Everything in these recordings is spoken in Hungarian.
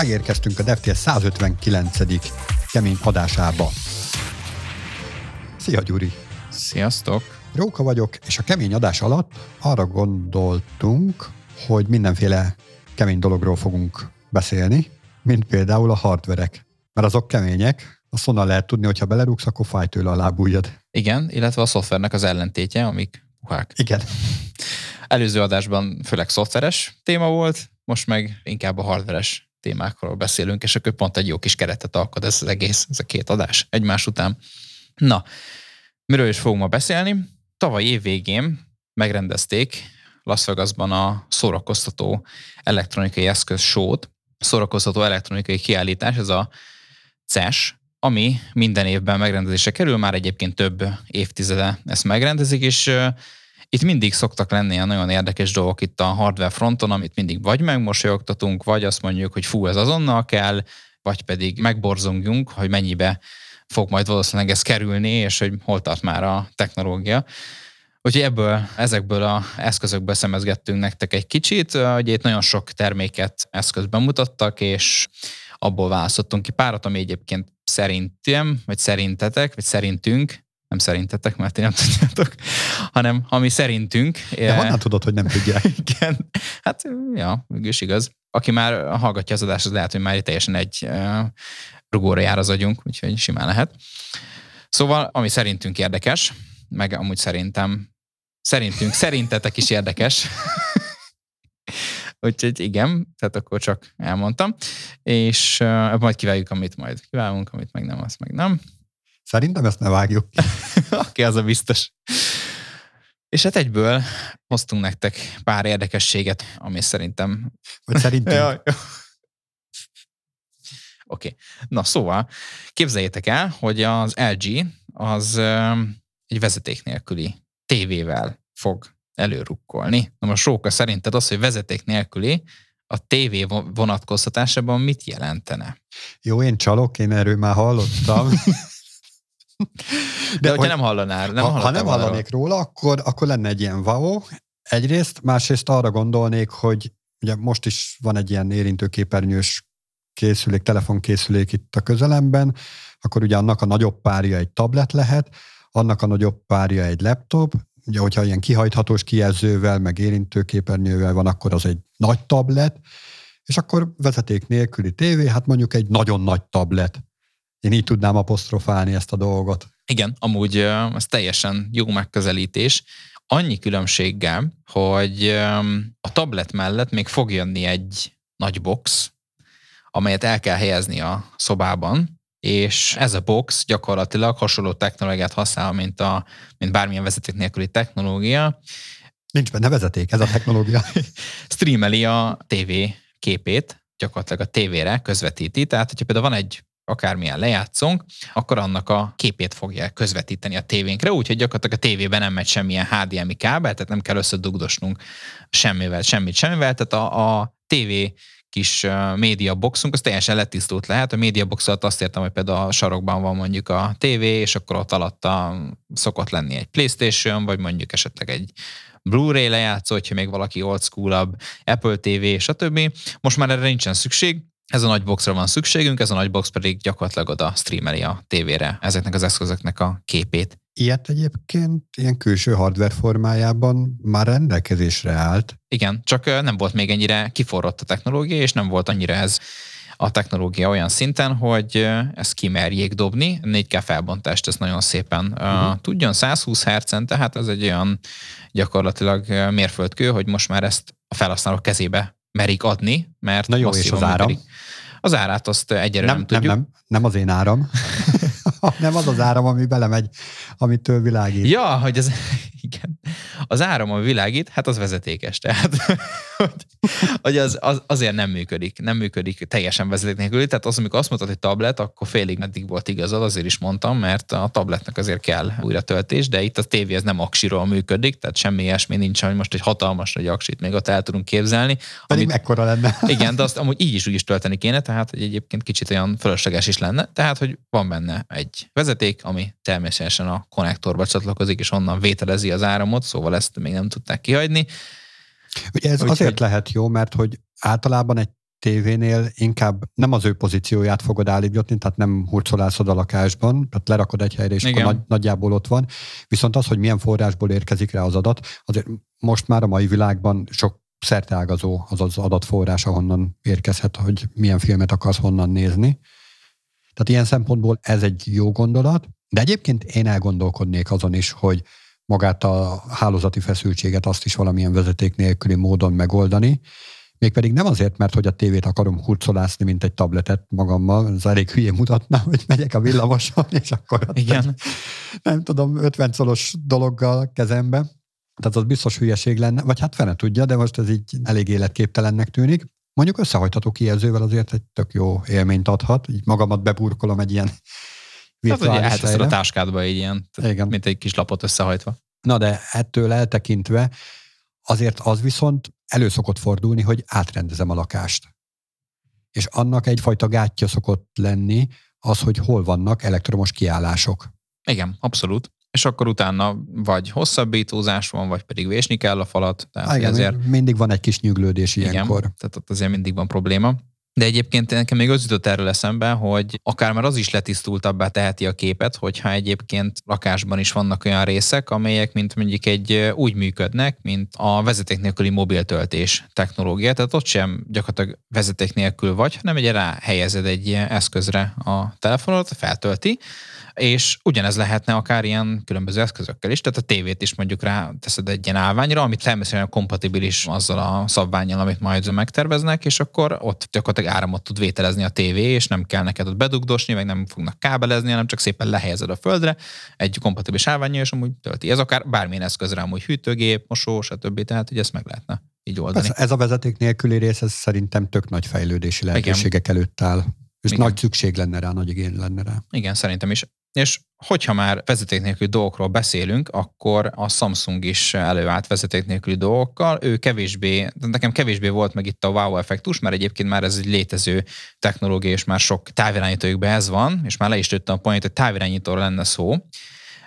megérkeztünk a DevTS 159. kemény adásába. Szia Gyuri! Sziasztok! Róka vagyok, és a kemény adás alatt arra gondoltunk, hogy mindenféle kemény dologról fogunk beszélni, mint például a hardverek. Mert azok kemények, azt onnan lehet tudni, hogyha belerúgsz, akkor fáj tőle a lábújad. Igen, illetve a szoftvernek az ellentétje, amik puhák. Igen. Előző adásban főleg szoftveres téma volt, most meg inkább a hardveres témákról beszélünk, és akkor pont egy jó kis keretet alkot ez az egész, ez a két adás egymás után. Na, miről is fogunk ma beszélni? Tavaly év végén megrendezték Las Vegasban a szórakoztató elektronikai eszköz show-t, szórakoztató elektronikai kiállítás, ez a CES, ami minden évben megrendezésre kerül, már egyébként több évtizede ezt megrendezik, és itt mindig szoktak lenni a nagyon érdekes dolgok itt a hardware fronton, amit mindig vagy megmosolyogtatunk, vagy azt mondjuk, hogy fú, ez azonnal kell, vagy pedig megborzongjunk, hogy mennyibe fog majd valószínűleg ez kerülni, és hogy hol tart már a technológia. Úgyhogy ebből, ezekből a eszközökből szemezgettünk nektek egy kicsit. Ugye itt nagyon sok terméket, eszköz bemutattak, és abból választottunk ki párat, ami egyébként szerintem, vagy szerintetek, vagy szerintünk nem szerintetek, mert ti nem tudjátok, hanem ami szerintünk. De honnan tudod, hogy nem tudják? Igen, hát ja, mégis igaz. Aki már hallgatja az adást, az lehet, hogy már teljesen egy rugóra jár az agyunk, úgyhogy simán lehet. Szóval, ami szerintünk érdekes, meg amúgy szerintem, szerintünk, szerintetek is érdekes, Úgyhogy igen, tehát akkor csak elmondtam. És uh, majd kivágjuk, amit majd kiválunk, amit meg nem, azt meg nem. Szerintem ezt ne vágjuk. Oké, az a biztos. És hát egyből hoztunk nektek pár érdekességet, ami szerintem... Vagy szerintem. ja, Oké. Okay. Na szóval, képzeljétek el, hogy az LG az egy vezeték nélküli tévével fog előrukkolni. Na most Róka szerinted az, hogy vezeték nélküli a tévé vonatkoztatásában mit jelentene? Jó, én csalok, én erről már hallottam. De, De hogyha hogy, nem hallanál, nem ha, ha nem hallanék róla, akkor, akkor lenne egy ilyen wow. Egyrészt, másrészt arra gondolnék, hogy ugye most is van egy ilyen érintőképernyős készülék, telefonkészülék itt a közelemben, akkor ugye annak a nagyobb párja egy tablet lehet, annak a nagyobb párja egy laptop, ugye hogyha ilyen kihajthatós kijelzővel, meg érintőképernyővel van, akkor az egy nagy tablet, és akkor vezeték nélküli tévé, hát mondjuk egy nagyon nagy tablet. Én így tudnám apostrofálni ezt a dolgot. Igen, amúgy ez teljesen jó megközelítés. Annyi különbséggel, hogy a tablet mellett még fog jönni egy nagy box, amelyet el kell helyezni a szobában, és ez a box gyakorlatilag hasonló technológiát használ, mint, a, mint bármilyen vezeték nélküli technológia. Nincs benne vezeték, ez a technológia. Streameli a TV képét, gyakorlatilag a tévére közvetíti, tehát hogyha például van egy akármilyen lejátszónk, akkor annak a képét fogja közvetíteni a tévénkre, úgyhogy gyakorlatilag a tévében nem megy semmilyen HDMI kábel, tehát nem kell összedugdosnunk semmivel, semmit semmivel, tehát a, a tévé kis média boxunk, az teljesen letisztult lehet. A média box alatt azt értem, hogy például a sarokban van mondjuk a tévé, és akkor ott alatta szokott lenni egy Playstation, vagy mondjuk esetleg egy Blu-ray lejátszó, hogyha még valaki old school Apple TV, stb. Most már erre nincsen szükség, ez a nagy boxra van szükségünk, ez a nagy box pedig gyakorlatilag oda streameli a tévére ezeknek az eszközöknek a képét. Ilyet egyébként ilyen külső hardware formájában már rendelkezésre állt. Igen, csak nem volt még ennyire kiforrott a technológia, és nem volt annyira ez a technológia olyan szinten, hogy ezt kimerjék dobni, 4K felbontást ezt nagyon szépen uh-huh. tudjon, 120 Hz-en, tehát ez egy olyan gyakorlatilag mérföldkő, hogy most már ezt a felhasználók kezébe merik adni, mert Na jó, és az áram? Az árát azt egyre nem, nem tudjuk. Nem, nem, nem az én áram. nem az az áram, ami belemegy, amitől világít. Ja, hogy ez, igen. Az áram, ami világít, hát az vezetékes. Tehát, hogy, az, az, azért nem működik. Nem működik teljesen vezeték nélkül. Tehát az, amikor azt mondtad, hogy tablet, akkor félig meddig volt igazad, azért is mondtam, mert a tabletnek azért kell újra töltés, de itt a tévé ez nem aksiról működik, tehát semmi ilyesmi nincs, hogy most egy hatalmas nagy aksit még ott el tudunk képzelni. Pedig amit, mekkora lenne. Igen, de azt amúgy így is úgy is tölteni kéne, tehát hogy egyébként kicsit olyan fölösleges is lenne. Tehát, hogy van benne egy vezeték, ami természetesen a konnektorba csatlakozik, és onnan vételezi az áramot, szóval ezt még nem tudták kihagyni. Ugye ez Úgy, azért hogy... lehet jó, mert hogy általában egy tévénél inkább nem az ő pozícióját fogod állítani, tehát nem hurcolászod a lakásban, tehát lerakod egy helyre, és Igen. akkor nagy, nagyjából ott van. Viszont az, hogy milyen forrásból érkezik rá az adat, azért most már a mai világban sok szerteágazó az az adatforrás, ahonnan érkezhet, hogy milyen filmet akarsz honnan nézni. Tehát ilyen szempontból ez egy jó gondolat, de egyébként én elgondolkodnék azon is, hogy magát a hálózati feszültséget azt is valamilyen vezeték nélküli módon megoldani, Mégpedig nem azért, mert hogy a tévét akarom hurcolászni, mint egy tabletet magammal, ez elég hülye mutatna, hogy megyek a villamoson, és akkor Igen. Egy, nem tudom, 50 szolos dologgal kezembe. Tehát az biztos hülyeség lenne, vagy hát fene tudja, de most ez így elég életképtelennek tűnik. Mondjuk összehajtható kijelzővel azért egy tök jó élményt adhat, így magamat beburkolom egy ilyen virtuális Tehát, a táskádba egy ilyen, Igen. mint egy kis lapot összehajtva. Na de ettől eltekintve azért az viszont elő szokott fordulni, hogy átrendezem a lakást. És annak egyfajta gátja szokott lenni az, hogy hol vannak elektromos kiállások. Igen, abszolút. És akkor utána vagy hosszabbítózás van, vagy pedig vésni kell a falat. Tehát Igen, ezért... mindig van egy kis nyüglődés ilyenkor. Igen, tehát ott azért mindig van probléma. De egyébként nekem még az jutott erről eszembe, hogy akár már az is letisztultabbá teheti a képet, hogyha egyébként lakásban is vannak olyan részek, amelyek mint mondjuk egy úgy működnek, mint a vezeték nélküli mobiltöltés technológia. Tehát ott sem gyakorlatilag vezeték nélkül vagy, hanem egy rá helyezed egy eszközre a telefonot, feltölti, és ugyanez lehetne akár ilyen különböző eszközökkel is, tehát a tévét is mondjuk rá teszed egy ilyen állványra, amit természetesen kompatibilis azzal a szabványjal, amit majd megterveznek, és akkor ott gyakorlatilag áramot tud vételezni a tévé, és nem kell neked ott bedugdosni, meg nem fognak kábelezni, hanem csak szépen lehelyezed a földre egy kompatibilis állványjal, és amúgy tölti. Ez akár bármilyen eszközre, amúgy hűtőgép, mosó, stb. Tehát, hogy ezt meg lehetne így oldani. Ez, ez a vezeték nélküli rész, ez szerintem tök nagy fejlődési lehetőségek Igen. előtt áll. És Igen. nagy szükség lenne rá, nagy igény lenne rá. Igen, szerintem is. És hogyha már vezeték nélküli dolgokról beszélünk, akkor a Samsung is előállt vezeték nélküli dolgokkal. Ő kevésbé, nekem kevésbé volt meg itt a wow effektus, mert egyébként már ez egy létező technológia, és már sok távirányítójukban ez van, és már le is tőttem a point, hogy távirányítóra lenne szó,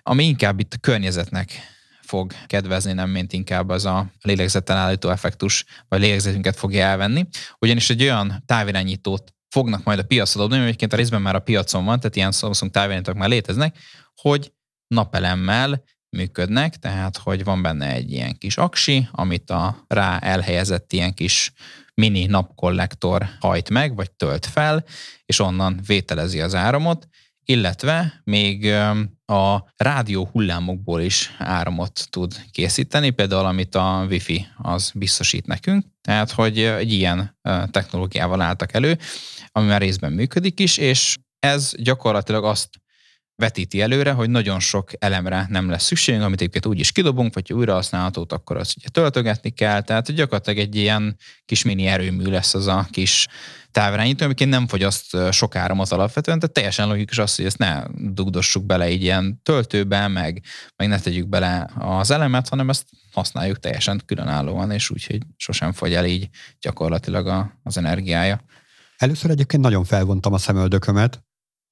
ami inkább itt a környezetnek fog kedvezni, nem mint inkább az a lélegzeten állító effektus, vagy lélegzetünket fogja elvenni. Ugyanis egy olyan távirányítót fognak majd a piacra dobni, egyébként a részben már a piacon van, tehát ilyen Samsung távirányítók már léteznek, hogy napelemmel működnek, tehát hogy van benne egy ilyen kis aksi, amit a rá elhelyezett ilyen kis mini napkollektor hajt meg, vagy tölt fel, és onnan vételezi az áramot, illetve még a rádió hullámokból is áramot tud készíteni, például amit a Wi-Fi az biztosít nekünk, tehát hogy egy ilyen technológiával álltak elő, ami már részben működik is, és ez gyakorlatilag azt vetíti előre, hogy nagyon sok elemre nem lesz szükség, amit egyébként úgy is kidobunk, vagy újra használhatót, akkor azt ugye töltögetni kell, tehát gyakorlatilag egy ilyen kis mini erőmű lesz az a kis távirányító, amiként nem fogyaszt sok áramot alapvetően, tehát teljesen logikus az, hogy ezt ne dugdossuk bele így ilyen töltőbe, meg, meg ne tegyük bele az elemet, hanem ezt használjuk teljesen különállóan, és úgyhogy sosem fogy el így gyakorlatilag az energiája. Először egyébként nagyon felvontam a szemöldökömet,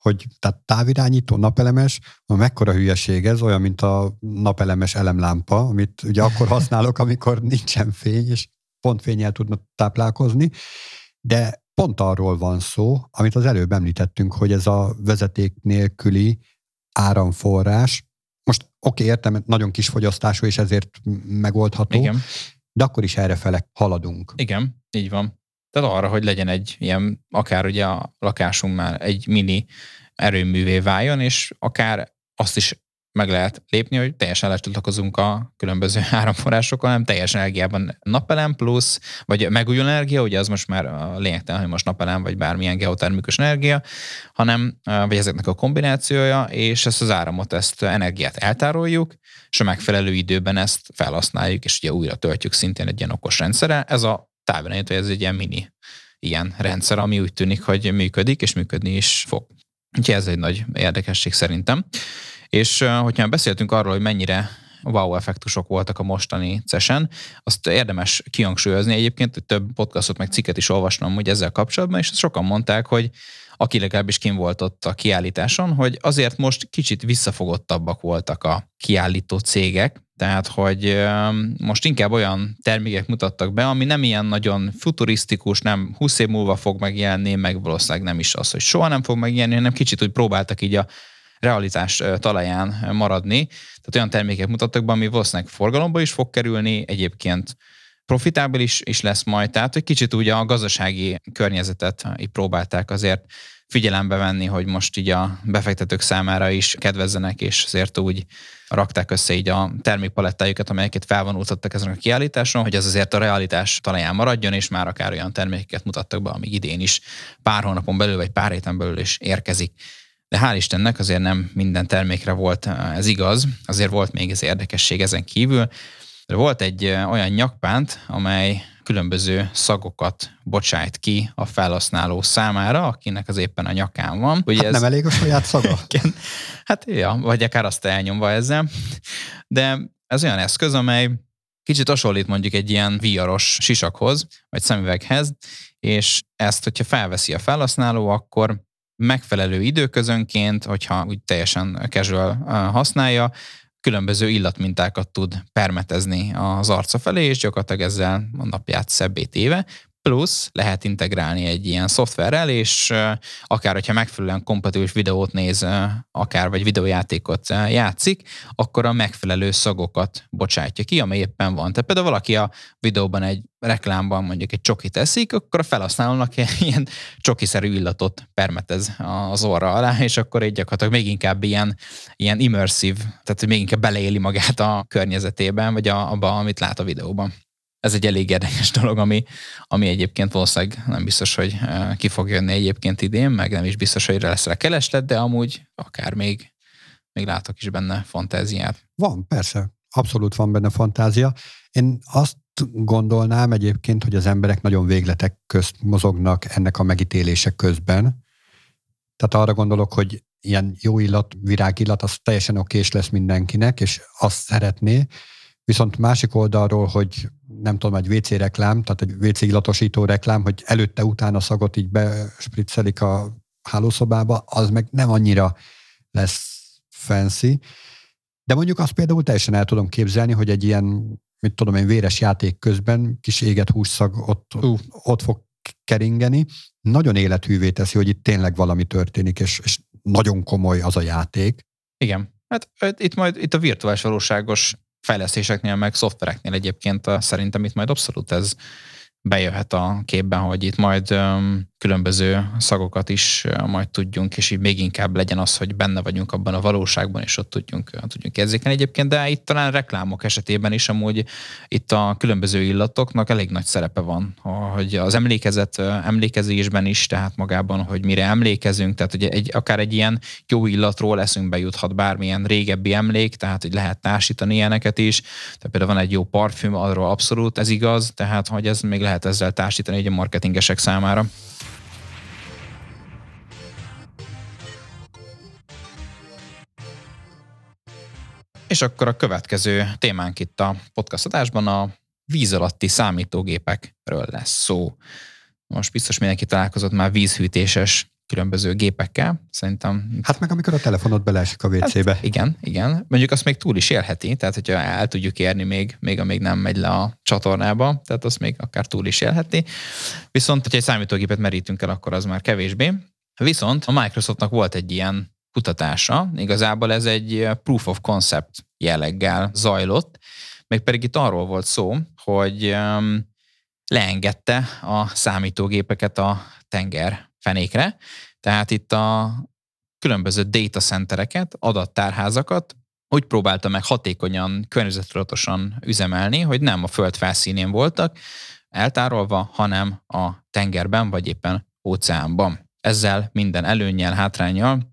hogy tehát távirányító, napelemes, mekkora hülyeség ez, olyan, mint a napelemes elemlámpa, amit ugye akkor használok, amikor nincsen fény, és pont fényel tudna táplálkozni, de pont arról van szó, amit az előbb említettünk, hogy ez a vezeték nélküli áramforrás, most oké, okay, értem, nagyon kis fogyasztású, és ezért megoldható, Igen. de akkor is erre fele haladunk. Igen, így van. Tehát arra, hogy legyen egy ilyen, akár ugye a lakásunk már egy mini erőművé váljon, és akár azt is meg lehet lépni, hogy teljesen lecsatlakozunk a különböző áramforrásokkal, hanem teljes energiában napelem plusz, vagy megújuló energia, ugye az most már a lényegtelen, hogy most napelem, vagy bármilyen geotermikus energia, hanem, vagy ezeknek a kombinációja, és ezt az áramot, ezt energiát eltároljuk, és a megfelelő időben ezt felhasználjuk, és ugye újra töltjük szintén egy ilyen okos rendszere. Ez a távirányító, ez egy ilyen mini ilyen rendszer, ami úgy tűnik, hogy működik, és működni is fog. Úgyhogy ez egy nagy érdekesség szerintem. És hogyha beszéltünk arról, hogy mennyire wow effektusok voltak a mostani cesen, azt érdemes kihangsúlyozni. Egyébként hogy több podcastot meg cikket is olvasnom hogy ezzel kapcsolatban, és sokan mondták, hogy aki legalábbis kim volt ott a kiállításon, hogy azért most kicsit visszafogottabbak voltak a kiállító cégek, Tehát, hogy most inkább olyan termékek mutattak be, ami nem ilyen nagyon futurisztikus, nem 20 év múlva fog megjelenni, meg valószínűleg nem is az, hogy soha nem fog megjelenni, hanem kicsit úgy próbáltak így a realitás talaján maradni. Tehát olyan termékek mutattak be, ami valószínűleg forgalomba is fog kerülni, egyébként profitábilis is lesz majd, tehát hogy kicsit ugye a gazdasági környezetet így próbálták azért figyelembe venni, hogy most így a befektetők számára is kedvezzenek, és azért úgy rakták össze így a termékpalettájukat, amelyeket felvonultattak ezen a kiállításon, hogy ez azért a realitás talaján maradjon, és már akár olyan termékeket mutattak be, amíg idén is pár hónapon belül, vagy pár héten belül is érkezik. De hál' Istennek azért nem minden termékre volt ez igaz, azért volt még ez érdekesség ezen kívül. De volt egy olyan nyakpánt, amely különböző szagokat bocsájt ki a felhasználó számára, akinek az éppen a nyakán van. Ugye hát ez... nem elég a saját szaga? Igen. Hát ja, vagy akár azt elnyomva ezzel. De ez olyan eszköz, amely kicsit hasonlít mondjuk egy ilyen viaros sisakhoz, vagy szemüveghez, és ezt, hogyha felveszi a felhasználó, akkor megfelelő időközönként, hogyha úgy teljesen casual használja, különböző illatmintákat tud permetezni az arca felé, és gyakorlatilag ezzel a napját szebbé téve, plusz lehet integrálni egy ilyen szoftverrel, és akár, hogyha megfelelően kompatibilis videót néz, akár vagy videójátékot játszik, akkor a megfelelő szagokat bocsátja ki, amely éppen van. Tehát például valaki a videóban egy reklámban mondjuk egy csokit eszik, akkor a felhasználónak ilyen csokiszerű illatot permetez az orra alá, és akkor egy gyakorlatilag még inkább ilyen, ilyen immersive, tehát még inkább beleéli magát a környezetében, vagy a, abba, amit lát a videóban ez egy elég érdekes dolog, ami, ami egyébként valószínűleg nem biztos, hogy eh, ki fog jönni egyébként idén, meg nem is biztos, hogy lesz rá kereslet, de amúgy akár még, még látok is benne fantáziát. Van, persze. Abszolút van benne fantázia. Én azt gondolnám egyébként, hogy az emberek nagyon végletek közt mozognak ennek a megítélések közben. Tehát arra gondolok, hogy ilyen jó illat, virágillat, az teljesen okés lesz mindenkinek, és azt szeretné, Viszont másik oldalról, hogy nem tudom, egy WC reklám, tehát egy WC illatosító reklám, hogy előtte-utána szagot így bespriccelik a hálószobába, az meg nem annyira lesz fancy. De mondjuk azt például teljesen el tudom képzelni, hogy egy ilyen, mit tudom én, véres játék közben kis éget hússzag ott, uh. ott fog keringeni. Nagyon élethűvé teszi, hogy itt tényleg valami történik, és, és nagyon komoly az a játék. Igen. Hát itt majd itt a virtuális valóságos fejlesztéseknél, meg szoftvereknél egyébként szerintem itt majd abszolút ez bejöhet a képben, hogy itt majd különböző szagokat is majd tudjunk, és így még inkább legyen az, hogy benne vagyunk abban a valóságban, és ott tudjunk, tudjunk érzékelni egyébként, de itt talán reklámok esetében is amúgy itt a különböző illatoknak elég nagy szerepe van, hogy az emlékezet emlékezésben is, tehát magában, hogy mire emlékezünk, tehát hogy egy, akár egy ilyen jó illatról eszünkbe juthat bármilyen régebbi emlék, tehát hogy lehet társítani ilyeneket is, tehát például van egy jó parfüm, arról abszolút ez igaz, tehát hogy ez még lehet ezzel társítani egy a marketingesek számára. És akkor a következő témánk itt a podcast adásban a víz alatti számítógépekről lesz szó. Most biztos mindenki találkozott már vízhűtéses különböző gépekkel, szerintem. Hát meg amikor a telefonod beleesik a WC-be. Hát igen, igen. Mondjuk azt még túl is élheti, tehát hogyha el tudjuk érni még, még amíg nem megy le a csatornába, tehát azt még akár túl is élheti. Viszont, hogyha egy számítógépet merítünk el, akkor az már kevésbé. Viszont a Microsoftnak volt egy ilyen kutatása, igazából ez egy proof of concept jelleggel zajlott, meg pedig itt arról volt szó, hogy leengedte a számítógépeket a tenger fenékre, tehát itt a különböző data centereket, adattárházakat úgy próbálta meg hatékonyan, környezetudatosan üzemelni, hogy nem a föld felszínén voltak eltárolva, hanem a tengerben, vagy éppen óceánban. Ezzel minden előnnyel, hátrányjal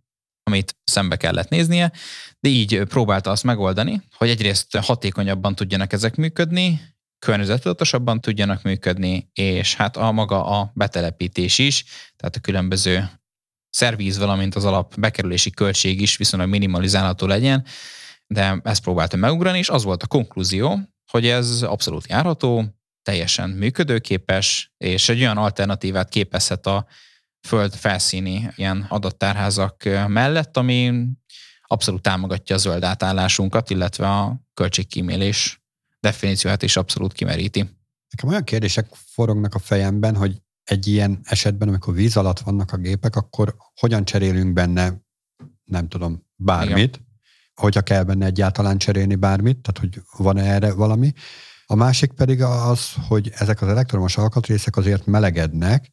amit szembe kellett néznie, de így próbálta azt megoldani, hogy egyrészt hatékonyabban tudjanak ezek működni, környezetudatosabban tudjanak működni, és hát a maga a betelepítés is, tehát a különböző szervíz, valamint az alap bekerülési költség is viszonylag minimalizálható legyen, de ezt próbáltam megugrani, és az volt a konklúzió, hogy ez abszolút járható, teljesen működőképes, és egy olyan alternatívát képezhet a föld felszíni ilyen adattárházak mellett, ami abszolút támogatja a zöld átállásunkat, illetve a költségkímélés definícióját is abszolút kimeríti. Nekem olyan kérdések forognak a fejemben, hogy egy ilyen esetben, amikor víz alatt vannak a gépek, akkor hogyan cserélünk benne, nem tudom, bármit, Igen. hogyha kell benne egyáltalán cserélni bármit, tehát hogy van-e erre valami. A másik pedig az, hogy ezek az elektromos alkatrészek azért melegednek,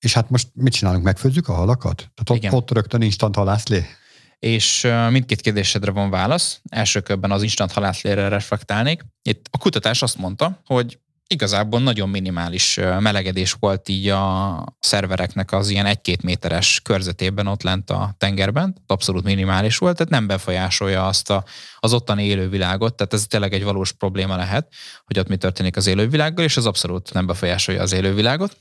és hát most mit csinálunk, megfőzzük a halakat? Tehát ott, ott rögtön instant halászlé? És mindkét kérdésedre van válasz. Első körben az instant halászlére reflektálnék. Itt a kutatás azt mondta, hogy igazából nagyon minimális melegedés volt így a szervereknek az ilyen egy-két méteres körzetében ott lent a tengerben, abszolút minimális volt, tehát nem befolyásolja azt a, az ottani élővilágot, tehát ez tényleg egy valós probléma lehet, hogy ott mi történik az élővilággal, és az abszolút nem befolyásolja az élővilágot.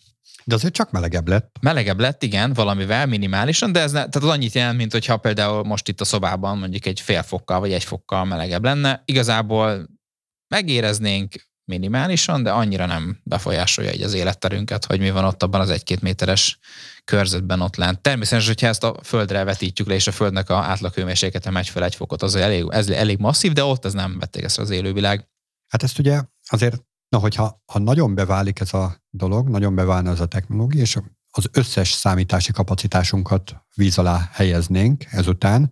De azért csak melegebb lett. Melegebb lett, igen, valamivel, minimálisan, de ez ne, tehát az annyit jelent, mint hogyha például most itt a szobában mondjuk egy fél fokkal vagy egy fokkal melegebb lenne. Igazából megéreznénk minimálisan, de annyira nem befolyásolja így az életterünket, hogy mi van ott abban az egy-két méteres körzetben ott lent. Természetesen, hogyha ezt a földre vetítjük le, és a földnek a átlaghőmérséklete megy fel egy fokot, az elég, ez elég masszív, de ott ez nem vették ezt az élővilág. Hát ezt ugye azért Na, hogyha ha nagyon beválik ez a dolog, nagyon beválna ez a technológia, és az összes számítási kapacitásunkat víz alá helyeznénk ezután,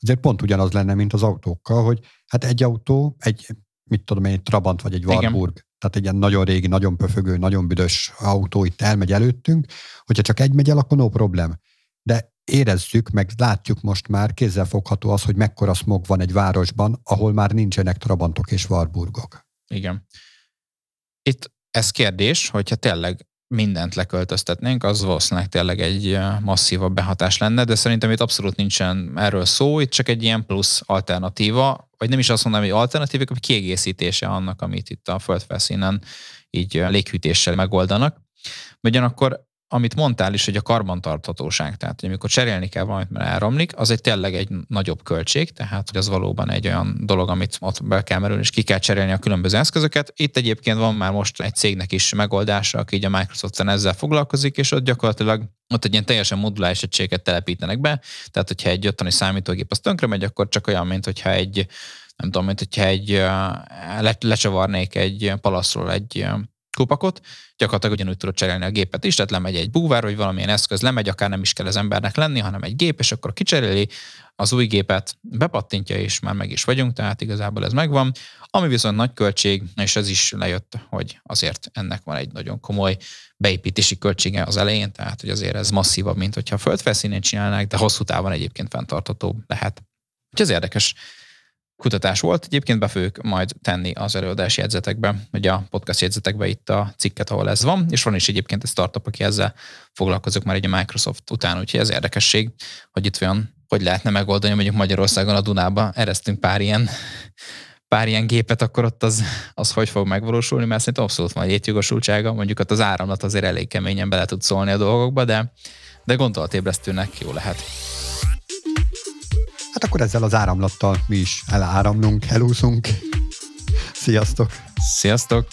azért pont ugyanaz lenne, mint az autókkal, hogy hát egy autó, egy, mit tudom egy Trabant vagy egy Warburg, Igen. tehát egy ilyen nagyon régi, nagyon pöfögő, nagyon büdös autó itt elmegy előttünk, hogyha csak egy megy el, akkor no problem. De érezzük, meg látjuk most már, kézzelfogható az, hogy mekkora smog van egy városban, ahol már nincsenek Trabantok és Warburgok. Igen. Itt ez kérdés, hogyha tényleg mindent leköltöztetnénk, az valószínűleg tényleg egy masszívabb behatás lenne, de szerintem itt abszolút nincsen erről szó, itt csak egy ilyen plusz alternatíva, vagy nem is azt mondom, hogy alternatíva, hanem kiegészítése annak, amit itt a földfelszínen így léghűtéssel megoldanak. Ugyanakkor amit mondtál is, hogy a karbantarthatóság, tehát hogy amikor cserélni kell valamit, mert elromlik, az egy tényleg egy nagyobb költség, tehát hogy az valóban egy olyan dolog, amit ott be kell merülni, és ki kell cserélni a különböző eszközöket. Itt egyébként van már most egy cégnek is megoldása, aki így a Microsoft-en ezzel foglalkozik, és ott gyakorlatilag ott egy ilyen teljesen moduláris egységet telepítenek be, tehát hogyha egy ottani számítógép az tönkre megy, akkor csak olyan, mint hogyha egy nem tudom, mint hogyha egy le, lecsavarnék egy palaszról egy kupakot, gyakorlatilag ugyanúgy tudod cserélni a gépet is, tehát lemegy egy búvár, vagy valamilyen eszköz lemegy, akár nem is kell az embernek lenni, hanem egy gép, és akkor kicseréli az új gépet, bepattintja, és már meg is vagyunk, tehát igazából ez megvan. Ami viszont nagy költség, és ez is lejött, hogy azért ennek van egy nagyon komoly beépítési költsége az elején, tehát hogy azért ez masszívabb, mint hogyha a földfelszínén csinálnák, de hosszú távon egyébként fenntartható lehet. Úgyhogy ez érdekes kutatás volt. Egyébként be fogjuk majd tenni az előadási jegyzetekbe, vagy a podcast jegyzetekbe itt a cikket, ahol ez van, és van is egyébként egy startup, aki ezzel foglalkozik már egy a Microsoft után, úgyhogy ez érdekesség, hogy itt olyan, hogy lehetne megoldani, mondjuk Magyarországon a Dunába eresztünk pár ilyen pár ilyen gépet, akkor ott az, az hogy fog megvalósulni, mert szerintem abszolút van létjogosultsága, mondjuk ott az áramlat azért elég keményen bele tud szólni a dolgokba, de, de gondolatébresztőnek jó lehet. Hát akkor ezzel az áramlattal mi is eláramlunk, elúszunk. Sziasztok! Sziasztok!